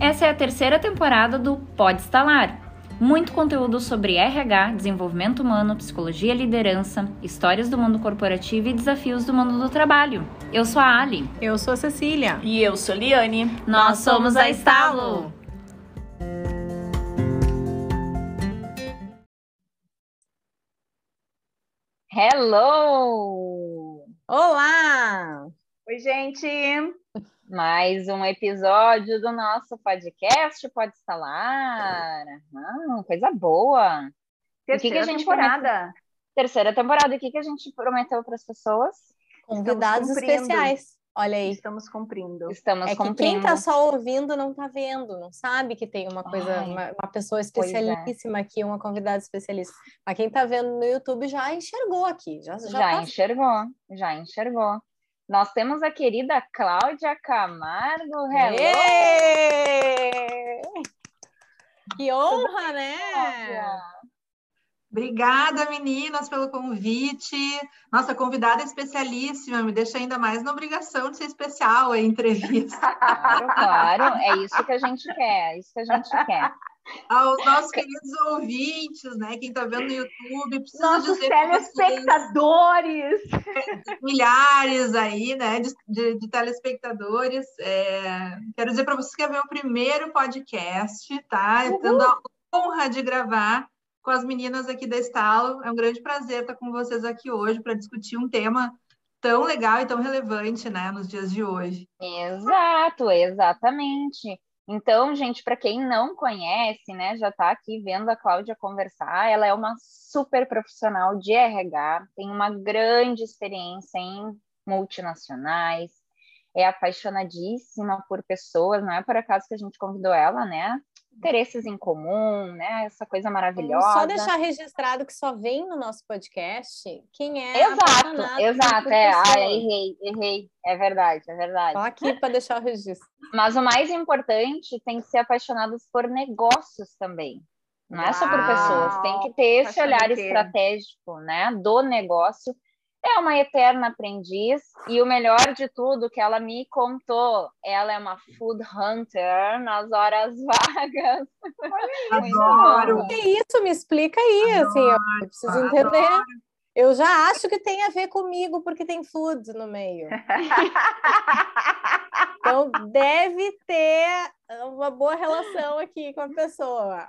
Essa é a terceira temporada do Pode Instalar. Muito conteúdo sobre RH, desenvolvimento humano, psicologia e liderança, histórias do mundo corporativo e desafios do mundo do trabalho. Eu sou a Ali. Eu sou a Cecília. E eu sou a Liane. Nós somos a Estalo. Hello! Olá! Oi, gente! Mais um episódio do nosso podcast Pode Instalar. Ah, coisa boa! Terceira que que a gente temporada. Prometeu? Terceira temporada. O que, que a gente prometeu para as pessoas? Convidados especiais. Olha aí. Estamos cumprindo. Estamos é cumprindo. que quem está só ouvindo não está vendo, não sabe que tem uma coisa, uma, uma, pessoa é. especialíssima é. aqui, uma convidada especialista. Mas quem está vendo no YouTube já enxergou aqui, já já, já tá... enxergou, já enxergou. Nós temos a querida Cláudia Camargo. Hello! Que honra, né? Obrigada, meninas, pelo convite. Nossa convidada especialíssima, me deixa ainda mais na obrigação de ser especial a entrevista. Claro, claro, é isso que a gente quer, é isso que a gente quer. Aos nossos queridos ouvintes, né? Quem está vendo no YouTube, Nossos dizer telespectadores! Vocês, milhares aí, né? De, de, de telespectadores. É, quero dizer para vocês que é meu primeiro podcast, tá? Tendo a honra de gravar com as meninas aqui da Estalo. É um grande prazer estar com vocês aqui hoje para discutir um tema tão legal e tão relevante, né, nos dias de hoje. Exato, exatamente. Então, gente, para quem não conhece, né, já está aqui vendo a Cláudia conversar, ela é uma super profissional de RH, tem uma grande experiência em multinacionais, é apaixonadíssima por pessoas, não é por acaso que a gente convidou ela, né? interesses em comum, né? Essa coisa maravilhosa. Só deixar registrado que só vem no nosso podcast quem é Exato, exato. É, ah, errei, errei. É verdade, é verdade. Só aqui para deixar o registro. Mas o mais importante tem que ser apaixonados por negócios também. Não é só por pessoas, tem que ter esse olhar estratégico, né, do negócio é uma eterna aprendiz e o melhor de tudo que ela me contou, ela é uma food hunter nas horas vagas. Adoro. Que isso? Me explica aí, Adoro. assim, eu preciso entender. Adoro. Eu já acho que tem a ver comigo porque tem food no meio. então deve ter uma boa relação aqui com a pessoa.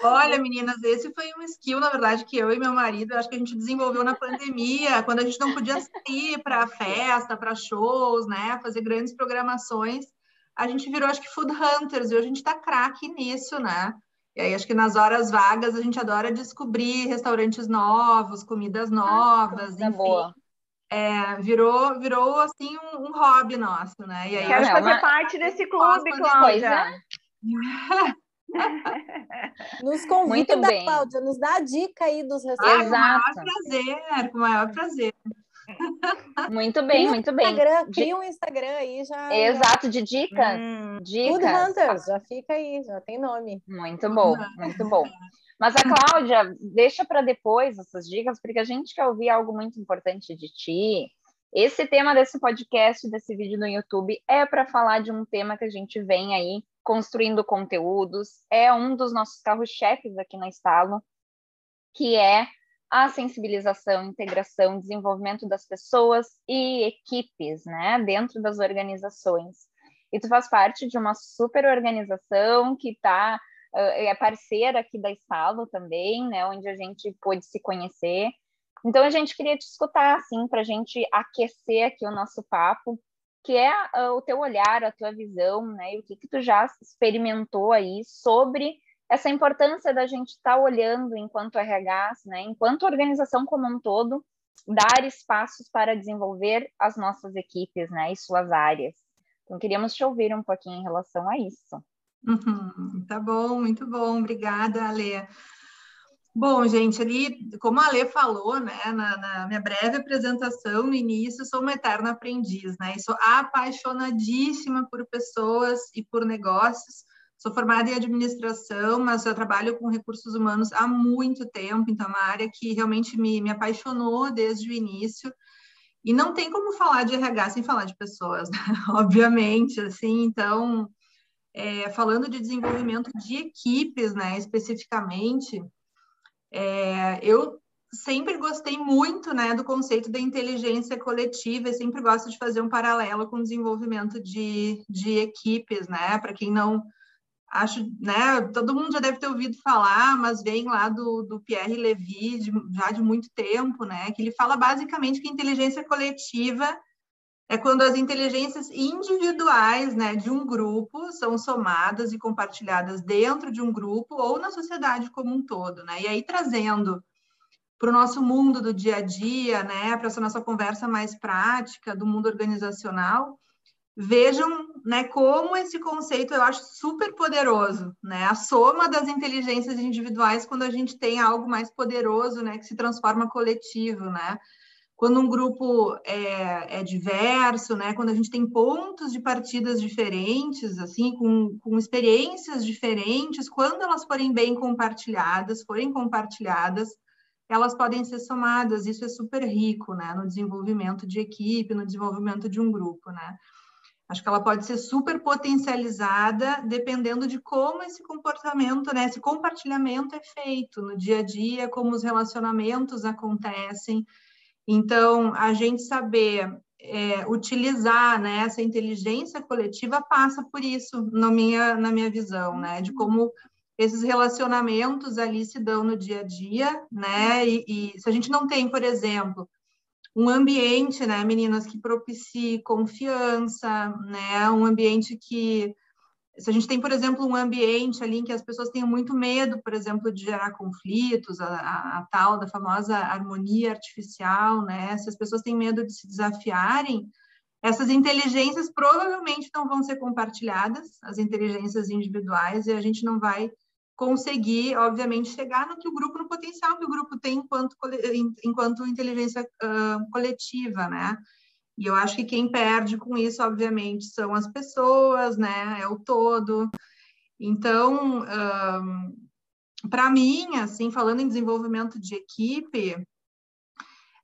Olha, meninas, esse foi um skill, na verdade, que eu e meu marido, acho que a gente desenvolveu na pandemia, quando a gente não podia sair para festa, para shows, né, fazer grandes programações. A gente virou, acho que, food hunters, e hoje a gente está craque nisso, né? E aí, acho que nas horas vagas a gente adora descobrir restaurantes novos, comidas novas, ah, enfim. Boa é, virou, virou assim um, um, hobby nosso, né? E aí, Quero fazer uma... parte desse clube, Cláudia. nos convida. Cláudia, nos dá a dica aí dos restaurantes. Exato. Com o maior prazer, com o maior prazer. Muito bem, cria muito bem. Instagram, cria um Instagram aí já. Exato, de dicas. Hum, dicas. Food Hunters, já fica aí, já tem nome. Muito bom, muito bom. Mas a Cláudia, deixa para depois essas dicas, porque a gente quer ouvir algo muito importante de ti. Esse tema desse podcast, desse vídeo no YouTube, é para falar de um tema que a gente vem aí construindo conteúdos, é um dos nossos carros-chefes aqui na Estalo, que é a sensibilização, integração, desenvolvimento das pessoas e equipes, né, dentro das organizações. E tu faz parte de uma super organização que está é parceira aqui da Estalo também, né, onde a gente pôde se conhecer. Então a gente queria te escutar, assim, para a gente aquecer aqui o nosso papo, que é uh, o teu olhar, a tua visão, né, e o que que tu já experimentou aí sobre essa importância da gente estar tá olhando enquanto RH, né, enquanto organização como um todo, dar espaços para desenvolver as nossas equipes, né, e suas áreas. Então queríamos te ouvir um pouquinho em relação a isso. Uhum, tá bom, muito bom, obrigada, Ale. Bom, gente, ali, como a Ale falou, né, na, na, minha breve apresentação no início, sou uma eterna aprendiz, né, e sou apaixonadíssima por pessoas e por negócios. Sou formada em administração, mas eu trabalho com recursos humanos há muito tempo, então é uma área que realmente me, me apaixonou desde o início. E não tem como falar de RH sem falar de pessoas, né? obviamente, assim, então é, falando de desenvolvimento de equipes, né, especificamente, é, eu sempre gostei muito, né, do conceito da inteligência coletiva e sempre gosto de fazer um paralelo com o desenvolvimento de, de equipes, né, para quem não acho, né, todo mundo já deve ter ouvido falar, mas vem lá do, do Pierre Levy de, já de muito tempo, né, que ele fala basicamente que inteligência coletiva é quando as inteligências individuais, né, de um grupo são somadas e compartilhadas dentro de um grupo ou na sociedade como um todo, né, e aí trazendo para o nosso mundo do dia a dia, né, para essa nossa conversa mais prática do mundo organizacional, vejam né, como esse conceito eu acho super poderoso, né? A soma das inteligências individuais quando a gente tem algo mais poderoso, né, que se transforma coletivo, né? Quando um grupo é, é diverso, né? Quando a gente tem pontos de partidas diferentes, assim, com, com experiências diferentes, quando elas forem bem compartilhadas, forem compartilhadas, elas podem ser somadas. Isso é super rico, né? No desenvolvimento de equipe, no desenvolvimento de um grupo, né? Acho que ela pode ser super potencializada dependendo de como esse comportamento, né, esse compartilhamento é feito no dia a dia, como os relacionamentos acontecem. Então, a gente saber é, utilizar né, essa inteligência coletiva passa por isso, na minha, na minha visão, né, de como esses relacionamentos ali se dão no dia a dia, né, e, e se a gente não tem, por exemplo, um ambiente, né, meninas, que propicie confiança, né, um ambiente que se a gente tem, por exemplo, um ambiente ali em que as pessoas têm muito medo, por exemplo, de gerar conflitos, a, a, a, tal da famosa harmonia artificial, né? Se as pessoas têm medo de se desafiarem, essas inteligências provavelmente não vão ser compartilhadas, as inteligências individuais, e a gente não vai conseguir, obviamente, chegar no que o grupo, no potencial que o grupo tem enquanto, enquanto inteligência uh, coletiva, né? E eu acho que quem perde com isso, obviamente, são as pessoas, né? É o todo. Então, para mim, assim, falando em desenvolvimento de equipe,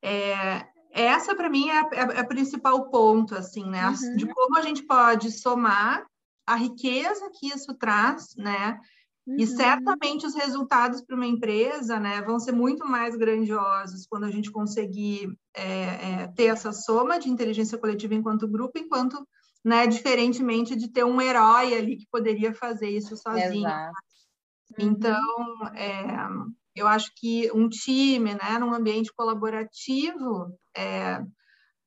é, essa para mim é, é, é, o principal ponto, assim, né? Uhum. De como a gente pode somar a riqueza que isso traz, né? Uhum. E certamente os resultados para uma empresa né, vão ser muito mais grandiosos quando a gente conseguir é, é, ter essa soma de inteligência coletiva enquanto grupo, enquanto, né, diferentemente de ter um herói ali que poderia fazer isso sozinho. Exato. Então, é, eu acho que um time, né, num ambiente colaborativo, é,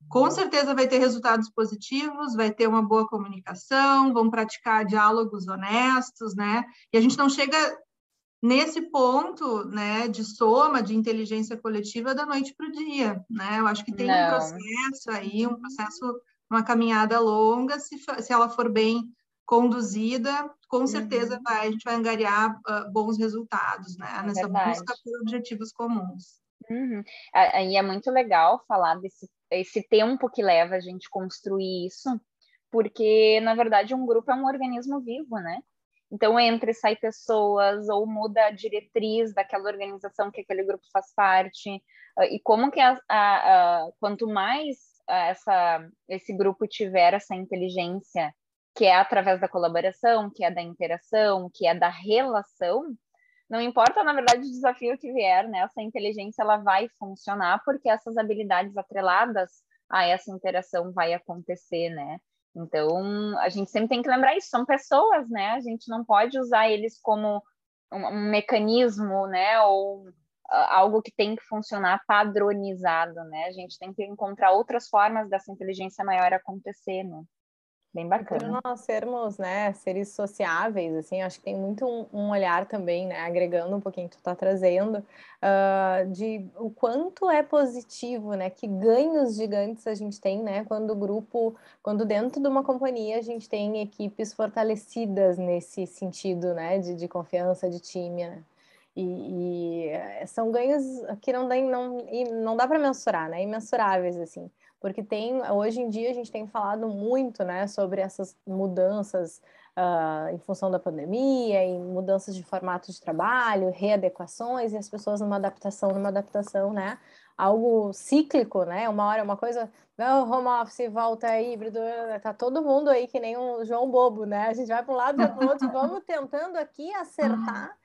com certeza vai ter resultados positivos, vai ter uma boa comunicação, vão praticar diálogos honestos, né? E a gente não chega nesse ponto, né, de soma, de inteligência coletiva da noite para o dia, né? Eu acho que tem não. um processo aí, um processo, uma caminhada longa, se, se ela for bem conduzida, com certeza uhum. vai, a gente vai angariar uh, bons resultados, né? É Nessa verdade. busca por objetivos comuns. Uhum. E é muito legal falar desse esse tempo que leva a gente construir isso, porque na verdade um grupo é um organismo vivo, né? Então entra e sai pessoas ou muda a diretriz daquela organização que aquele grupo faz parte ah, e como que a, a, a, quanto mais essa esse grupo tiver essa inteligência que é através da colaboração, que é da interação, que é da relação, não importa, na verdade, o desafio que vier, né? Essa inteligência ela vai funcionar porque essas habilidades atreladas a essa interação vai acontecer, né? Então, a gente sempre tem que lembrar isso, são pessoas, né? A gente não pode usar eles como um, mecanismo, né? Ou uh, algo que tem que funcionar padronizado, né? A gente tem que encontrar outras formas dessa inteligência maior acontecer, né? Bem bacana. Por nós sermos, né, seres sociáveis, assim, acho que tem muito um, um olhar também, né, agregando um pouquinho que tu tá trazendo, uh, de o quanto é positivo, né, que ganhos gigantes a gente tem, né, quando o grupo, quando dentro de uma companhia a gente tem equipes fortalecidas nesse sentido, né, de, de confiança, de time, né. E, e são ganhos que não, dá, não, não dá para mensurar, né, imensuráveis, assim porque tem hoje em dia a gente tem falado muito né, sobre essas mudanças uh, em função da pandemia, em mudanças de formato de trabalho, readequações, e as pessoas numa adaptação, numa adaptação né, algo cíclico, né? Uma hora é uma coisa, não, home office, volta híbrido, tá todo mundo aí que nem um João Bobo, né? A gente vai para um lado, vai para o outro, vamos tentando aqui acertar.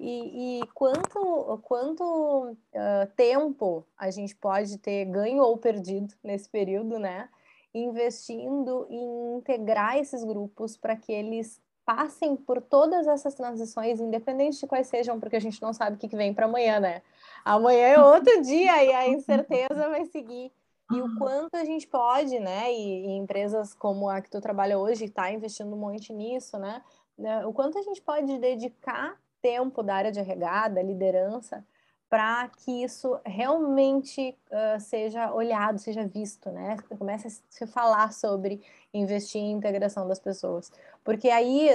E, e quanto, quanto uh, tempo a gente pode ter ganho ou perdido nesse período, né? Investindo em integrar esses grupos para que eles passem por todas essas transições, independente de quais sejam, porque a gente não sabe o que vem para amanhã, né? Amanhã é outro dia e a incerteza vai seguir. E o quanto a gente pode, né? E, e empresas como a que tu trabalha hoje está investindo um monte nisso, né? né? O quanto a gente pode dedicar tempo da área de regada, liderança, para que isso realmente uh, seja olhado, seja visto, né? Comece a se falar sobre investir em integração das pessoas. Porque aí,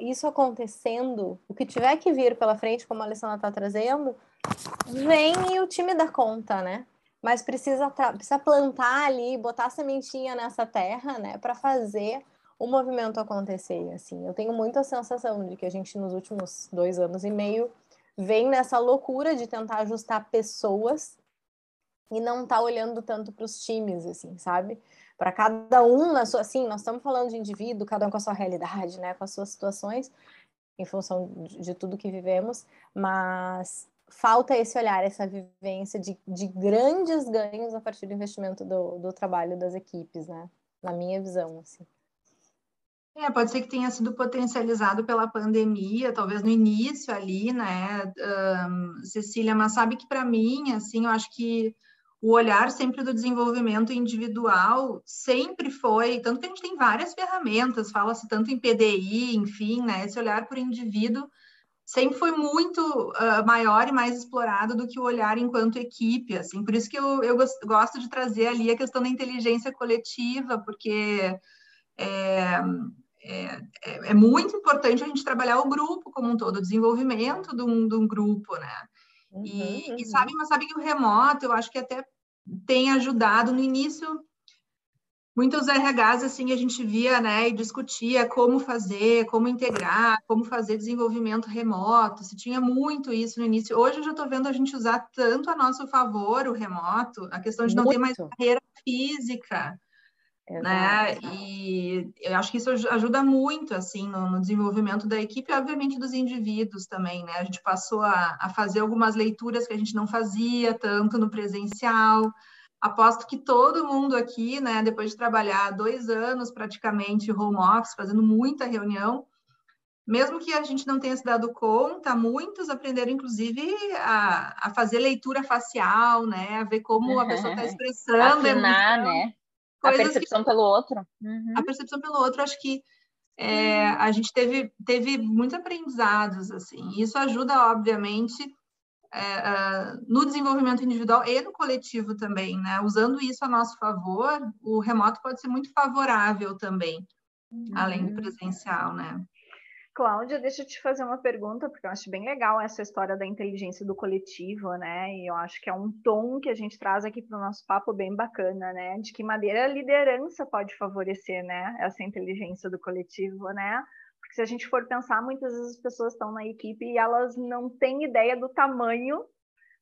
isso acontecendo, o que tiver que vir pela frente, como a Alessandra está trazendo, vem e o time dá conta, né? Mas precisa, precisa plantar ali, botar a sementinha nessa terra, né? Para fazer o movimento acontecer, assim. Eu tenho muita sensação de que a gente, nos últimos dois anos e meio, vem nessa loucura de tentar ajustar pessoas e não tá olhando tanto para os times, assim, sabe? Para cada um na sua, assim, nós estamos falando de indivíduo, cada um com a sua realidade, né, com as suas situações, em função de, de tudo que vivemos, mas falta esse olhar, essa vivência de, de grandes ganhos a partir do investimento do, do trabalho das equipes, né? Na minha visão, assim. É, pode ser que tenha sido potencializado pela pandemia, talvez no início ali, né, um, Cecília, mas sabe que para mim, assim, eu acho que o olhar sempre do desenvolvimento individual sempre foi, tanto que a gente tem várias ferramentas, fala-se tanto em PDI, enfim, né, esse olhar por indivíduo sempre foi muito uh, maior e mais explorado do que o olhar enquanto equipe, assim, por isso que eu, eu gosto de trazer ali a questão da inteligência coletiva, porque é, é, é, é, muito importante a gente trabalhar o grupo como um todo, o desenvolvimento de um, de um grupo, né? Uhum, e, uhum. e sabe, mas sabe que o remoto, eu acho que até tem ajudado no início. Muitos RHs, assim, a gente via, né, e discutia como fazer, como integrar, como fazer desenvolvimento remoto, se tinha muito isso no início. Hoje eu já estou vendo a gente usar tanto a nosso favor o remoto, a questão de não muito. ter mais barreira física, né? E eu acho que isso ajuda muito, assim, no, no, desenvolvimento da equipe e, obviamente, dos indivíduos também, né? A gente passou a, a, fazer algumas leituras que a gente não fazia tanto no presencial. Aposto que todo mundo aqui, né, depois de trabalhar dois anos praticamente home office, fazendo muita reunião, mesmo que a gente não tenha se dado conta, muitos aprenderam, inclusive, a, a fazer leitura facial, né? A ver como a pessoa está expressando. Afinar, né? A percepção que, pelo outro. Uhum. A percepção pelo outro, acho que é, a gente teve, teve muitos aprendizados, assim. Isso ajuda, obviamente, é, no desenvolvimento individual e no coletivo também, né? Usando isso a nosso favor, o remoto pode ser muito favorável também, uhum. além do presencial, né? Cláudia, deixa eu te fazer uma pergunta, porque eu acho bem legal essa história da inteligência do coletivo, né? E eu acho que é um tom que a gente traz aqui para o nosso papo bem bacana, né? De que maneira a liderança pode favorecer, né? Essa inteligência do coletivo, né? Porque se a gente for pensar, muitas vezes as pessoas estão na equipe e elas não têm ideia do tamanho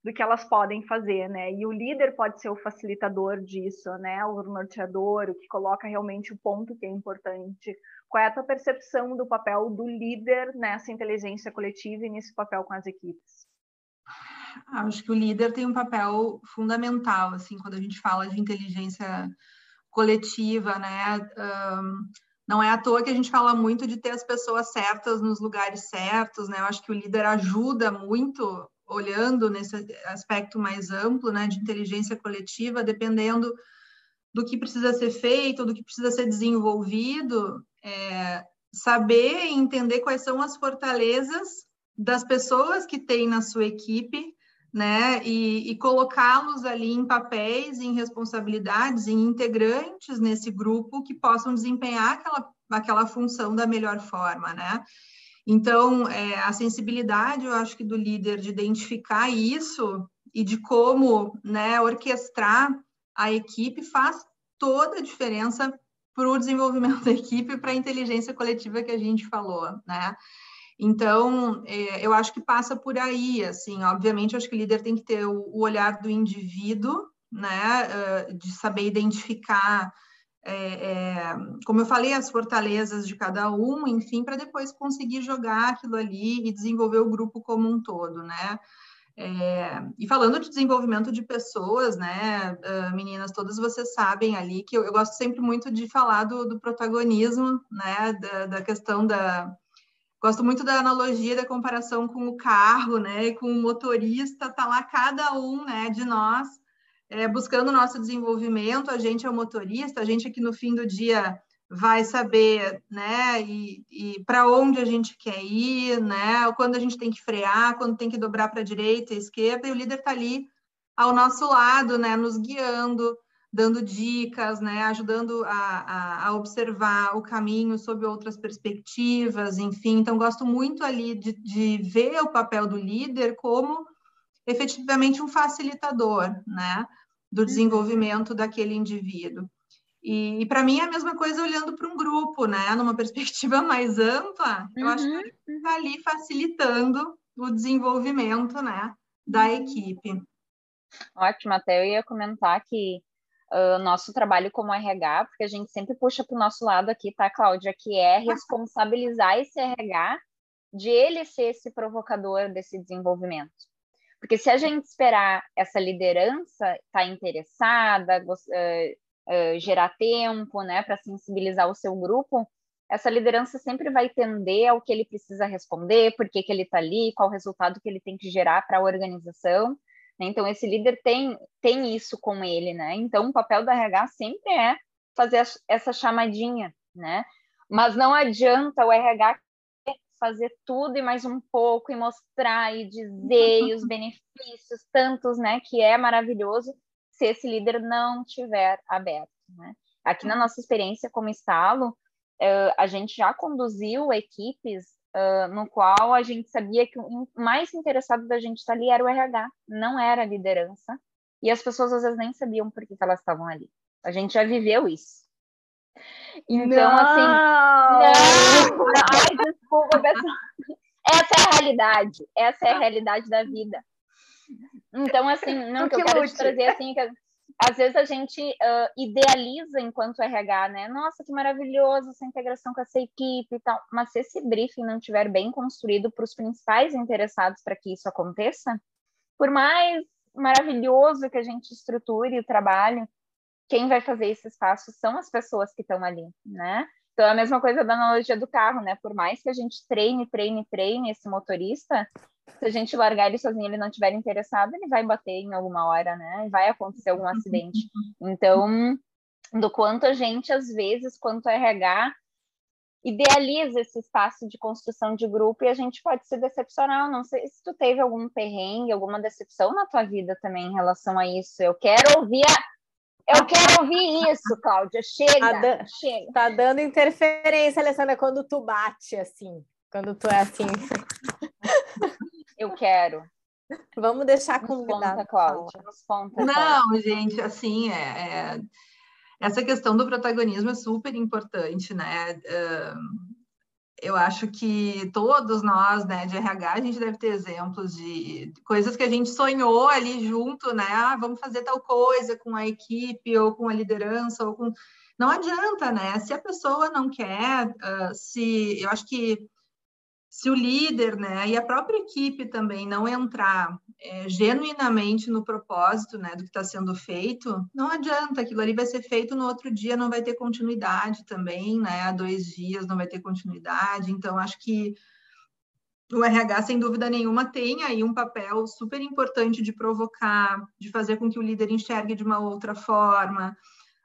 do que elas podem fazer, né? E o líder pode ser o facilitador disso, né? O norteador, o que coloca realmente o ponto que é importante qual é a tua percepção do papel do líder nessa inteligência coletiva e nesse papel com as equipes? Acho que o líder tem um papel fundamental, assim, quando a gente fala de inteligência coletiva, né? Um, não é à toa que a gente fala muito de ter as pessoas certas nos lugares certos, né? Eu acho que o líder ajuda muito olhando nesse aspecto mais amplo, né, de inteligência coletiva, dependendo do que precisa ser feito, do que precisa ser desenvolvido, é, saber e entender quais são as fortalezas das pessoas que tem na sua equipe, né, e, e colocá-los ali em papéis, em responsabilidades, em integrantes nesse grupo que possam desempenhar aquela, aquela função da melhor forma, né. Então, é, a sensibilidade, eu acho que do líder de identificar isso e de como, né, orquestrar a equipe faz toda a diferença para o desenvolvimento da equipe e para a inteligência coletiva que a gente falou, né? Então, é, eu acho que passa por aí, assim, obviamente, acho que o líder tem que ter o, o olhar do indivíduo, né, de saber identificar, é, é, como eu falei, as fortalezas de cada um, enfim, para depois conseguir jogar aquilo ali e desenvolver o grupo como um todo, né. É, e falando de desenvolvimento de pessoas, né, uh, meninas, todas vocês sabem ali que eu, eu gosto sempre muito de falar do, do protagonismo, né, da, da, questão da. Gosto muito da analogia da comparação com o carro, né, e com o motorista, tá lá cada um, né, de nós é, buscando o nosso desenvolvimento. A gente é o motorista, a gente aqui no fim do dia vai saber, né, e, e para onde a gente quer ir, né, quando a gente tem que frear, quando tem que dobrar para a direita e esquerda, e o líder está ali ao nosso lado, né, nos guiando, dando dicas, né, ajudando a, a, a, observar o caminho sob outras perspectivas, enfim. Então, gosto muito ali de, de ver o papel do líder como efetivamente um facilitador, né, do uhum. desenvolvimento daquele indivíduo. E, e para mim é a mesma coisa olhando para um grupo, né? Numa perspectiva mais ampla, eu acho que uhum. está ali facilitando o desenvolvimento, né, da uhum. equipe. Ótimo, até eu ia comentar que o uh, nosso trabalho como RH, porque a gente sempre puxa para o nosso lado aqui, tá, Cláudia, que é responsabilizar esse RH de ele ser esse provocador desse desenvolvimento. Porque se a gente esperar essa liderança estar tá interessada, uh, uh, gerar tempo, né, para sensibilizar o seu grupo, essa liderança sempre vai tender ao que ele precisa responder, por que, que ele está ali, qual o resultado que ele tem que gerar para a organização. Né? Então, esse líder tem, tem isso com ele, né? Então, o papel do RH sempre é fazer essa chamadinha, né? Mas não adianta o RH fazer tudo e mais um pouco e mostrar e dizer e os benefícios tantos, né, que é maravilhoso, se esse líder não tiver aberto. Né? Aqui na nossa experiência como estalo, uh, a gente já conduziu equipes uh, no qual a gente sabia que o mais interessado da gente estar ali era o RH, não era a liderança, e as pessoas às vezes nem sabiam por que, que elas estavam ali. A gente já viveu isso. Então, assim, não! assim. Não! Ai, desculpa, pessoal. Essa é a realidade. Essa é a realidade da vida. Então, assim, não, que eu quero te trazer assim, que às vezes a gente uh, idealiza enquanto RH, né? Nossa, que maravilhoso essa integração com essa equipe e tal. Mas se esse briefing não estiver bem construído para os principais interessados para que isso aconteça, por mais maravilhoso que a gente estruture o trabalho, quem vai fazer esses passos são as pessoas que estão ali, né? Então, é a mesma coisa da analogia do carro, né? Por mais que a gente treine, treine, treine esse motorista, se a gente largar ele sozinho e ele não estiver interessado, ele vai bater em alguma hora, né? Vai acontecer algum acidente. Então, do quanto a gente, às vezes, quanto RH, idealiza esse espaço de construção de grupo e a gente pode se decepcionar. Não sei se tu teve algum perrengue, alguma decepção na tua vida também em relação a isso. Eu quero ouvir a... Eu quero ouvir isso, Cláudia. Chega, tá chega. Tá dando interferência, Alessandra, quando tu bate assim. Quando tu é assim. Eu quero. Vamos deixar com conta, Cláudia. Nos conta, Não, gente, assim, é, é, essa questão do protagonismo é super importante, né? Uh, eu acho que todos nós, né, de RH, a gente deve ter exemplos de coisas que a gente sonhou ali junto, né? Ah, vamos fazer tal coisa com a equipe ou com a liderança ou com não adianta, né? Se a pessoa não quer, uh, se eu acho que se o líder, né, e a própria equipe também não entrar é, genuinamente no propósito, né, do que está sendo feito, não adianta, aquilo ali vai ser feito no outro dia, não vai ter continuidade também, né, há dois dias não vai ter continuidade, então acho que o RH, sem dúvida nenhuma, tem aí um papel super importante de provocar, de fazer com que o líder enxergue de uma outra forma,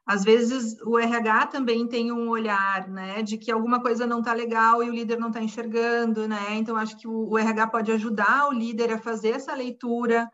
às vezes o RH também tem um olhar, né, de que alguma coisa não está legal e o líder não está enxergando, né? Então acho que o, o, RH pode ajudar o líder a fazer essa leitura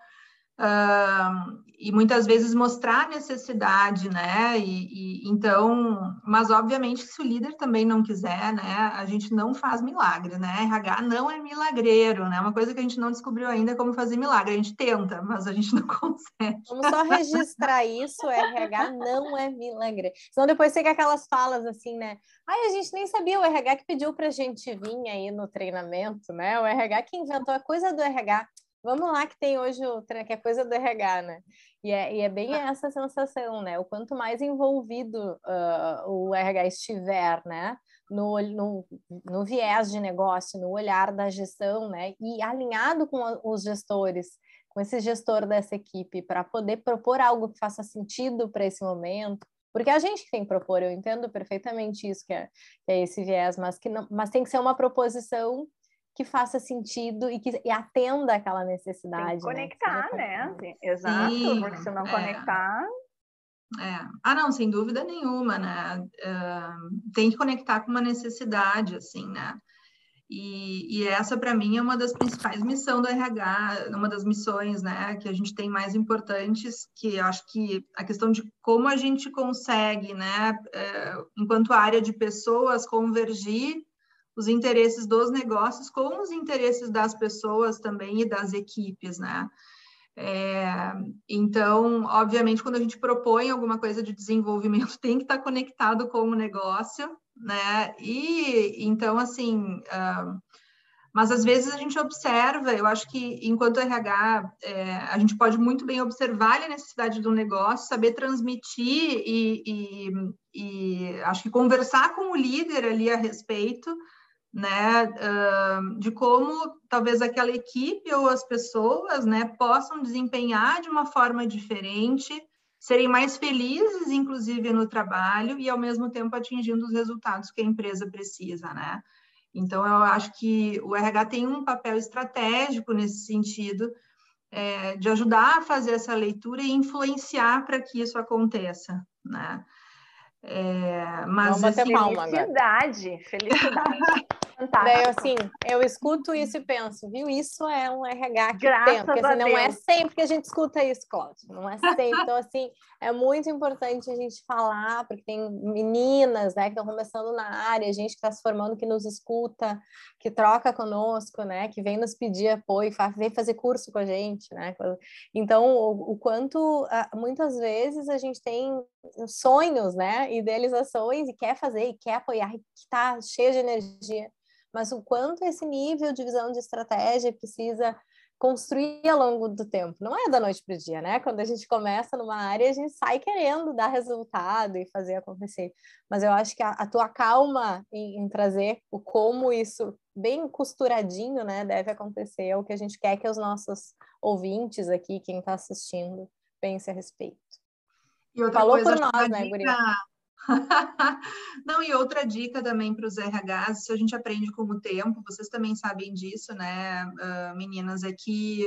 Uh, e muitas vezes mostrar a necessidade, né? E, e, então, mas obviamente se o líder também não quiser, né? A gente não faz milagre, né? RH não é milagreiro, né? Uma coisa que a gente não descobriu ainda é como fazer milagre. A gente tenta, mas a gente não consegue. Vamos só registrar isso, RH não é milagre. Senão depois fica aquelas falas assim, né? Ai, a gente nem sabia o RH que pediu para a gente vir aí no treinamento, né? O RH que inventou a coisa do RH vamos lá que tem hoje o que é coisa do RH, né? E é, e é bem ah. essa sensação, né? O quanto mais envolvido uh, o RH estiver, né? No, no, no viés de negócio, no olhar da gestão, né? E alinhado com os gestores, com esse gestor dessa equipe, para poder propor algo que faça sentido para esse momento, porque a gente tem que propor, eu entendo perfeitamente isso, que é, que é esse viés, mas, que não, mas tem que ser uma proposição que faça sentido e que e atenda aquela necessidade. Tem que né? conectar, né? né? Exato, Sim, porque se não é. conectar. É. Ah, não, sem dúvida nenhuma, né? Uh, tem que conectar com uma necessidade, assim, né? E, e essa, para mim, é uma das principais missões do RH, uma das missões, né, que a gente tem mais importantes, que acho que a questão de como a gente consegue, né, uh, enquanto área de pessoas, convergir os interesses dos negócios com os interesses das pessoas também e das equipes, né? É, então, obviamente, quando a gente propõe alguma coisa de desenvolvimento, tem que estar conectado com o negócio, né? E então, assim, uh, mas às vezes a gente observa, eu acho que enquanto RH, é, a gente pode muito bem observar a necessidade do negócio, saber transmitir e, e, e acho que conversar com o líder ali a respeito, né, de como talvez aquela equipe ou as pessoas, né, possam desempenhar de uma forma diferente, serem mais felizes, inclusive no trabalho e ao mesmo tempo atingindo os resultados que a empresa precisa, né? Então eu acho que o RH tem um papel estratégico nesse sentido é, de ajudar a fazer essa leitura e influenciar para que isso aconteça, né? É, mas Vamos assim, felicidade, felicidade. Fantástico. Daí, assim, eu escuto isso e penso, viu? Isso é um RH que Graças tem, porque assim, não é sempre que a gente escuta isso, Cláudio. Não é sempre. Então, assim, é muito importante a gente falar, porque tem meninas, né, que estão começando na área, gente que está se formando, que nos escuta, que troca conosco, né, que vem nos pedir apoio, vem fazer curso com a gente, né? Então, o, o quanto muitas vezes a gente tem sonhos, né, idealizações e quer fazer e quer apoiar e que está cheio de energia mas o quanto esse nível de visão de estratégia precisa construir ao longo do tempo. Não é da noite para o dia, né? Quando a gente começa numa área, a gente sai querendo dar resultado e fazer acontecer. Mas eu acho que a, a tua calma em, em, trazer o como isso bem costuradinho, né, deve acontecer é o que a gente quer que os nossos ouvintes aqui, quem está assistindo, pense a respeito. Falou por nós, né, Guria? Não, e outra dica também para os RHs, isso a gente aprende com o tempo, vocês também sabem disso, né, uh, meninas, é que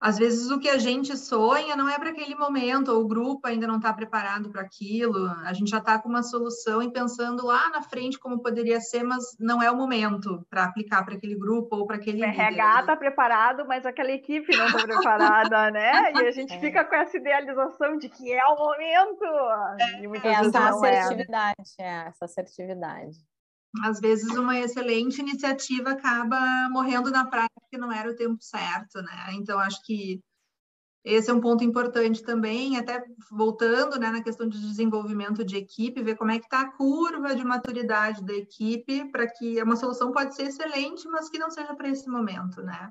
às vezes o que a gente sonha não é para aquele momento, ou o grupo ainda não está preparado para aquilo, a gente já está com uma solução e pensando lá na frente como poderia ser, mas não é o momento para aplicar para aquele grupo ou para aquele. O RH está preparado, mas aquela equipe não está preparada, né? E a gente é. fica com essa idealização de que é o momento. É, essa é. assertividade, é. é, essa assertividade às vezes uma excelente iniciativa acaba morrendo na prática que não era o tempo certo, né? Então acho que esse é um ponto importante também, até voltando né, na questão de desenvolvimento de equipe, ver como é que está a curva de maturidade da equipe para que uma solução pode ser excelente, mas que não seja para esse momento, né?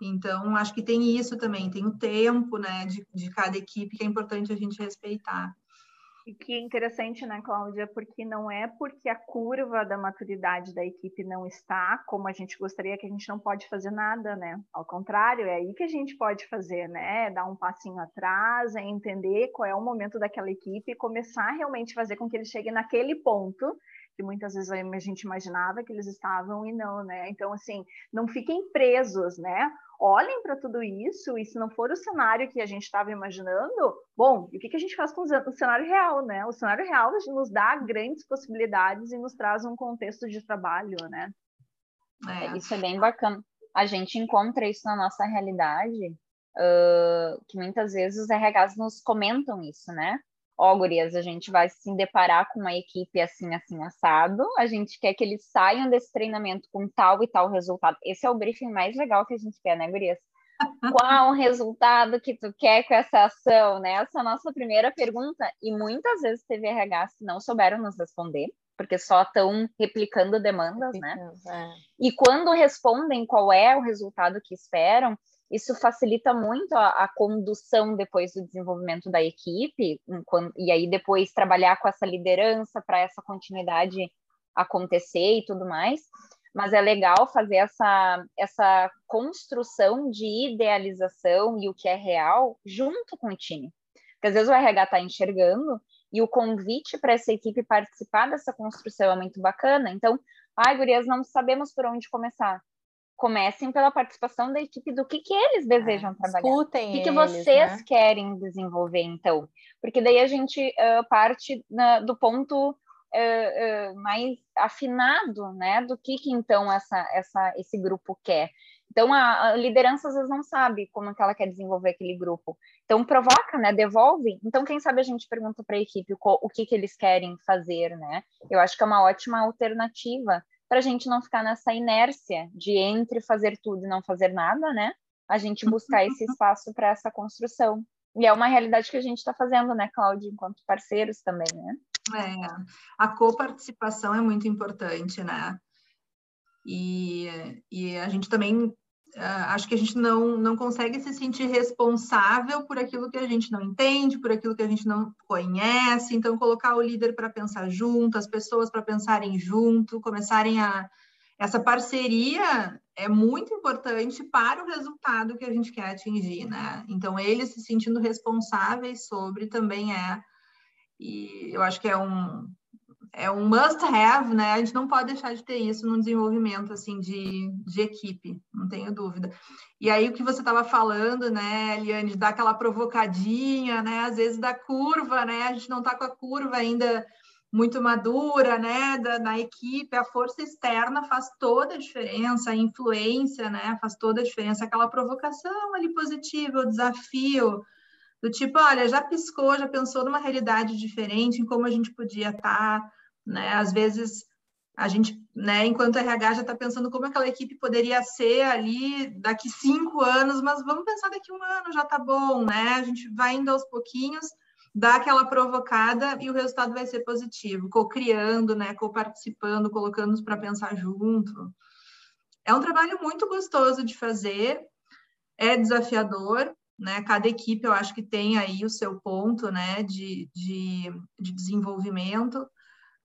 Então, acho que tem isso também, tem o tempo né, de, de cada equipe que é importante a gente respeitar. E que é interessante, né, Cláudia, porque não é porque a curva da maturidade da equipe não está como a gente gostaria que a gente não pode fazer nada, né? Ao contrário, é aí que a gente pode fazer, né? Dar um passinho atrás, é entender qual é o momento daquela equipe e começar a realmente fazer com que eles cheguem naquele ponto que muitas vezes a gente imaginava que eles estavam e não, né? Então, assim, não fiquem presos, né? Olhem para tudo isso e se não for o cenário que a gente estava imaginando, bom, e o que, que a gente faz com o cenário real, né? O cenário real nos dá grandes possibilidades e nos traz um contexto de trabalho, né? É, isso é bem bacana. A gente encontra isso na nossa realidade uh, que muitas vezes os RHs nos comentam isso, né? Ó, oh, gurias, a gente vai se deparar com uma equipe assim, assim, assado, a gente quer que eles saiam desse treinamento com tal e tal resultado. Esse é o briefing mais legal que a gente quer, né, gurias? Qual o resultado que tu quer com essa ação, né? Essa é a nossa primeira pergunta, e muitas vezes teve RHs que não souberam nos responder, porque só estão replicando demandas, né? É. E quando respondem qual é o resultado que esperam, isso facilita muito a, a condução depois do desenvolvimento da equipe, enquanto, e aí depois trabalhar com essa liderança para essa continuidade acontecer e tudo mais. Mas é legal fazer essa, essa construção de idealização e o que é real junto com o time. Porque às vezes o RH está enxergando e o convite para essa equipe participar dessa construção é muito bacana. Então, ai, gurias, não sabemos por onde começar comecem pela participação da equipe do que, que eles desejam é, trabalhar. Escutem o que, que vocês né? querem desenvolver, então. Porque daí a gente uh, parte na, do ponto uh, uh, mais afinado, né? Do que, que então essa, essa, esse grupo quer. Então, a, a, liderança às vezes não sabe como é que ela quer desenvolver aquele grupo. Então, provoca, né? Devolve. Então, quem sabe a gente pergunta para a equipe o, o que, que eles querem fazer, né? Eu acho que é uma ótima alternativa para a gente não ficar nessa inércia de entre fazer tudo e não fazer nada, né? A gente buscar esse espaço para essa construção. E é uma realidade que a gente está fazendo, né, Cláudia, enquanto parceiros também, né? É, a coparticipação é muito importante, né? E, e a gente também acho que a gente não, não consegue se sentir responsável por aquilo que a gente não entende, por aquilo que a gente não conhece. Então, colocar o líder para pensar junto, as pessoas para pensarem junto, começarem a. Essa parceria é muito importante para o resultado que a gente quer atingir, né? Então, eles se sentindo responsáveis sobre também é. E eu acho que é um, é um must have, né? A gente não pode deixar de ter isso no desenvolvimento assim de, de equipe, não tenho dúvida. E aí o que você estava falando, né, Eliane, de dar aquela provocadinha, né? Às vezes da curva, né? A gente não está com a curva ainda muito madura, né, da, na equipe, a força externa faz toda a diferença, a influência, né, faz toda a diferença, aquela provocação ali positiva, o desafio, do tipo, olha, já piscou, já pensou numa realidade diferente, em como a gente podia estar, tá, né? Às vezes a gente, né, enquanto RH já está pensando como aquela equipe poderia ser ali daqui cinco anos, mas vamos pensar daqui um ano já está bom, né? A gente vai indo aos pouquinhos, dá aquela provocada e o resultado vai ser positivo, co-criando, né, co-participando, colocando-nos para pensar junto. É um trabalho muito gostoso de fazer, é desafiador, né? Cada equipe eu acho que tem aí o seu ponto, né, de, de, de desenvolvimento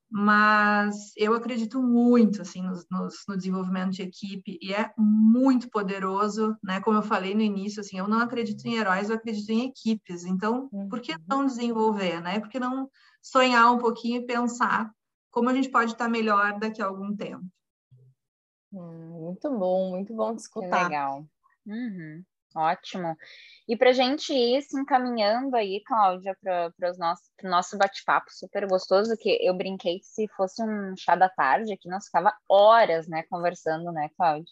mas eu acredito muito assim no, no, no, desenvolvimento de equipe e é muito poderoso, né? Como eu falei no início, assim, eu não acredito em heróis, eu acredito em equipes. Então, por que não desenvolver, né? Por que não sonhar um pouquinho e pensar como a gente pode estar melhor daqui a algum tempo? Hum, muito bom, muito bom de escutar. legal. Uhum. Ótimo. E para a gente ir se encaminhando aí, Cláudia, para o nosso bate-papo super gostoso, que eu brinquei que se fosse um chá da tarde aqui, nós ficava horas, né, conversando, né, Cláudia?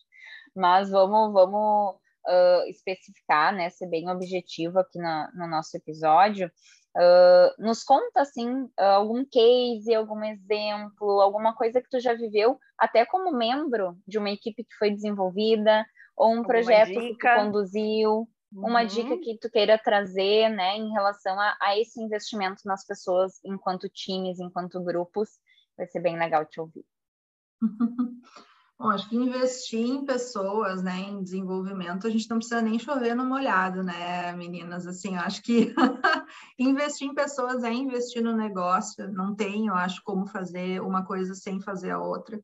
Mas vamos, vamos uh, especificar, né, ser bem objetivo aqui na, no nosso episódio. Uh, nos conta, assim, algum case, algum exemplo, alguma coisa que tu já viveu, até como membro de uma equipe que foi desenvolvida, ou um projeto que tu conduziu, uhum. uma dica que tu queira trazer, né, em relação a, a, esse investimento nas pessoas enquanto times, enquanto grupos, vai ser bem legal te ouvir. Bom, acho que investir em pessoas, né, em desenvolvimento, a gente não precisa nem chover no molhado, né, meninas? Assim, acho que investir em pessoas é investir no negócio. Não tem, eu acho, como fazer uma coisa sem fazer a outra.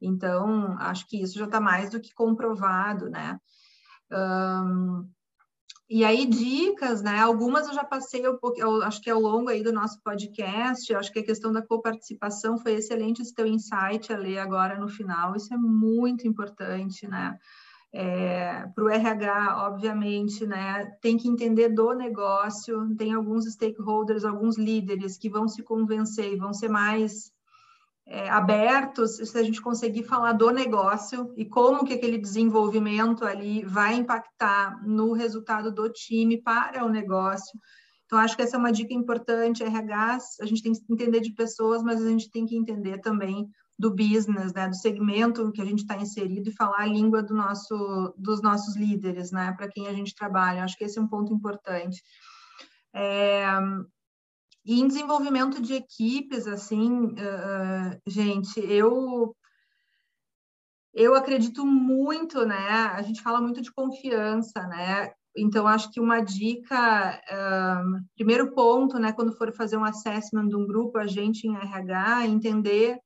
Então, acho que isso já está mais do que comprovado, né? Um, e aí, dicas, né? Algumas eu já passei, um pouco, eu acho que ao longo aí do nosso podcast, acho que a questão da coparticipação foi excelente esse teu insight a ler agora no final, isso é muito importante, né? É, para o RH, obviamente, né, tem que entender do negócio, tem alguns stakeholders, alguns líderes que vão se convencer e vão ser mais é, abertos se a gente conseguir falar do negócio e como que aquele desenvolvimento ali vai impactar no resultado do time para o negócio. Então, acho que essa é uma dica importante, RH, a gente tem que entender de pessoas, mas a gente tem que entender também do business, né, do segmento que a gente está inserido e falar a língua do nosso, dos nossos líderes, né, para quem a gente trabalha. Acho que esse é um ponto importante. É, e em desenvolvimento de equipes, assim, uh, gente, eu eu acredito muito, né? A gente fala muito de confiança, né? Então, acho que uma dica, uh, primeiro ponto, né, quando for fazer um assessment de um grupo, a gente em RH, entender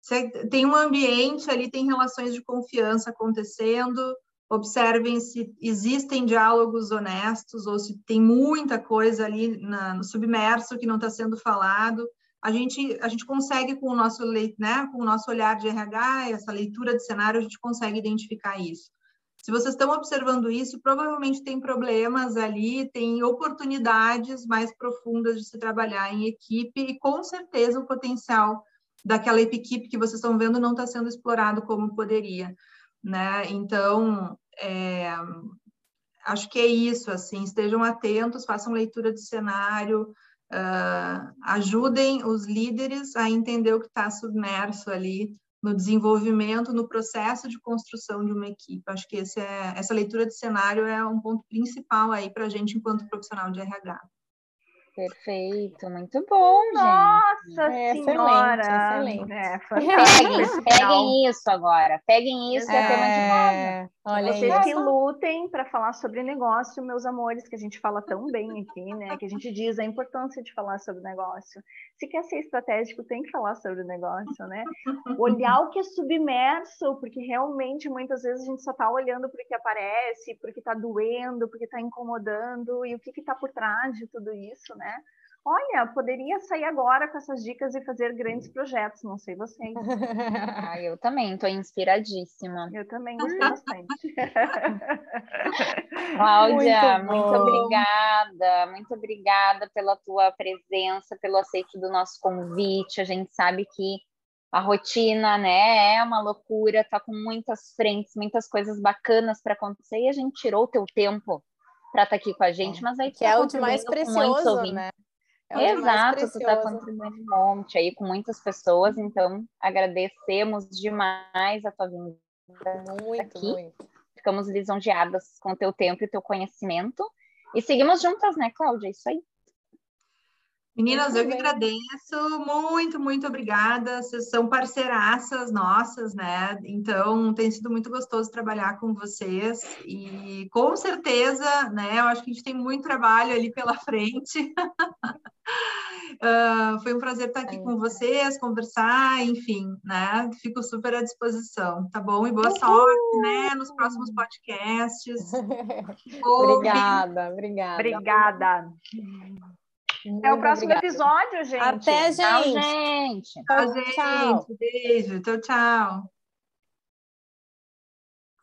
se tem um ambiente ali, tem relações de confiança acontecendo, observem se existem diálogos honestos ou se tem muita coisa ali na, no submerso que não está sendo falado. A gente, a gente consegue, com o nosso né, com o nosso olhar de RH, essa leitura de cenário, a gente consegue identificar isso. Se vocês estão observando isso, provavelmente tem problemas ali, tem oportunidades mais profundas de se trabalhar em equipe e com certeza o potencial daquela equipe que vocês estão vendo não está sendo explorado como poderia né? Então, é, acho que é isso, assim, estejam atentos, façam leitura de cenário, uh, ajudem os líderes a entender o que está submerso ali no desenvolvimento, no processo de construção de uma equipe. Acho que é, essa leitura de cenário é um ponto principal aí para a gente enquanto profissional de RH. Perfeito, muito bom, Nossa gente. senhora! Excelente, excelente. É, peguem, peguem isso agora, peguem isso, é, é tema de moda. Olha Vocês isso. que lutem para falar sobre negócio, meus amores, que a gente fala tão bem aqui, né? Que a gente diz a importância de falar sobre negócio. Se quer ser estratégico, tem que falar sobre o negócio, né? Olhar o que é submerso, porque realmente muitas vezes a gente só está olhando para o que aparece, porque está doendo, porque está incomodando, e o que está por trás de tudo isso, né? Olha, poderia sair agora com essas dicas e fazer grandes projetos, não sei vocês. Ah, eu também, estou inspiradíssima. Eu também gostei bastante. Cláudia, muito, muito, obrigada, muito obrigada pela tua presença, pelo aceito do nosso convite. A gente sabe que a rotina, né, é uma loucura, tá com muitas frentes, muitas coisas bacanas para acontecer e a gente tirou o teu tempo para estar tá aqui com a gente, mas aí que é o de mais precioso, né? É Exato, tu está contribuindo um monte aí com muitas pessoas, então agradecemos demais a tua vinda muito, aqui. Muito. Ficamos lisonjeadas com o teu tempo e o teu conhecimento. E seguimos juntas, né, Cláudia? É isso aí. Meninas, eu que agradeço, muito, muito obrigada. Vocês são parceiraças nossas, né? Então tem sido muito gostoso trabalhar com vocês e com certeza, né? Eu acho que a gente tem muito trabalho ali pela frente. uh, foi um prazer estar aqui com vocês, conversar, enfim, né? Fico super à disposição, tá bom? E boa sorte, né? Nos próximos podcasts. obrigada, obrigada. Obrigada. Muito Até o próximo obrigada. episódio, gente. Até, gente. Tchau, gente. Tchau, gente. Tchau. Beijo. Tchau, tchau.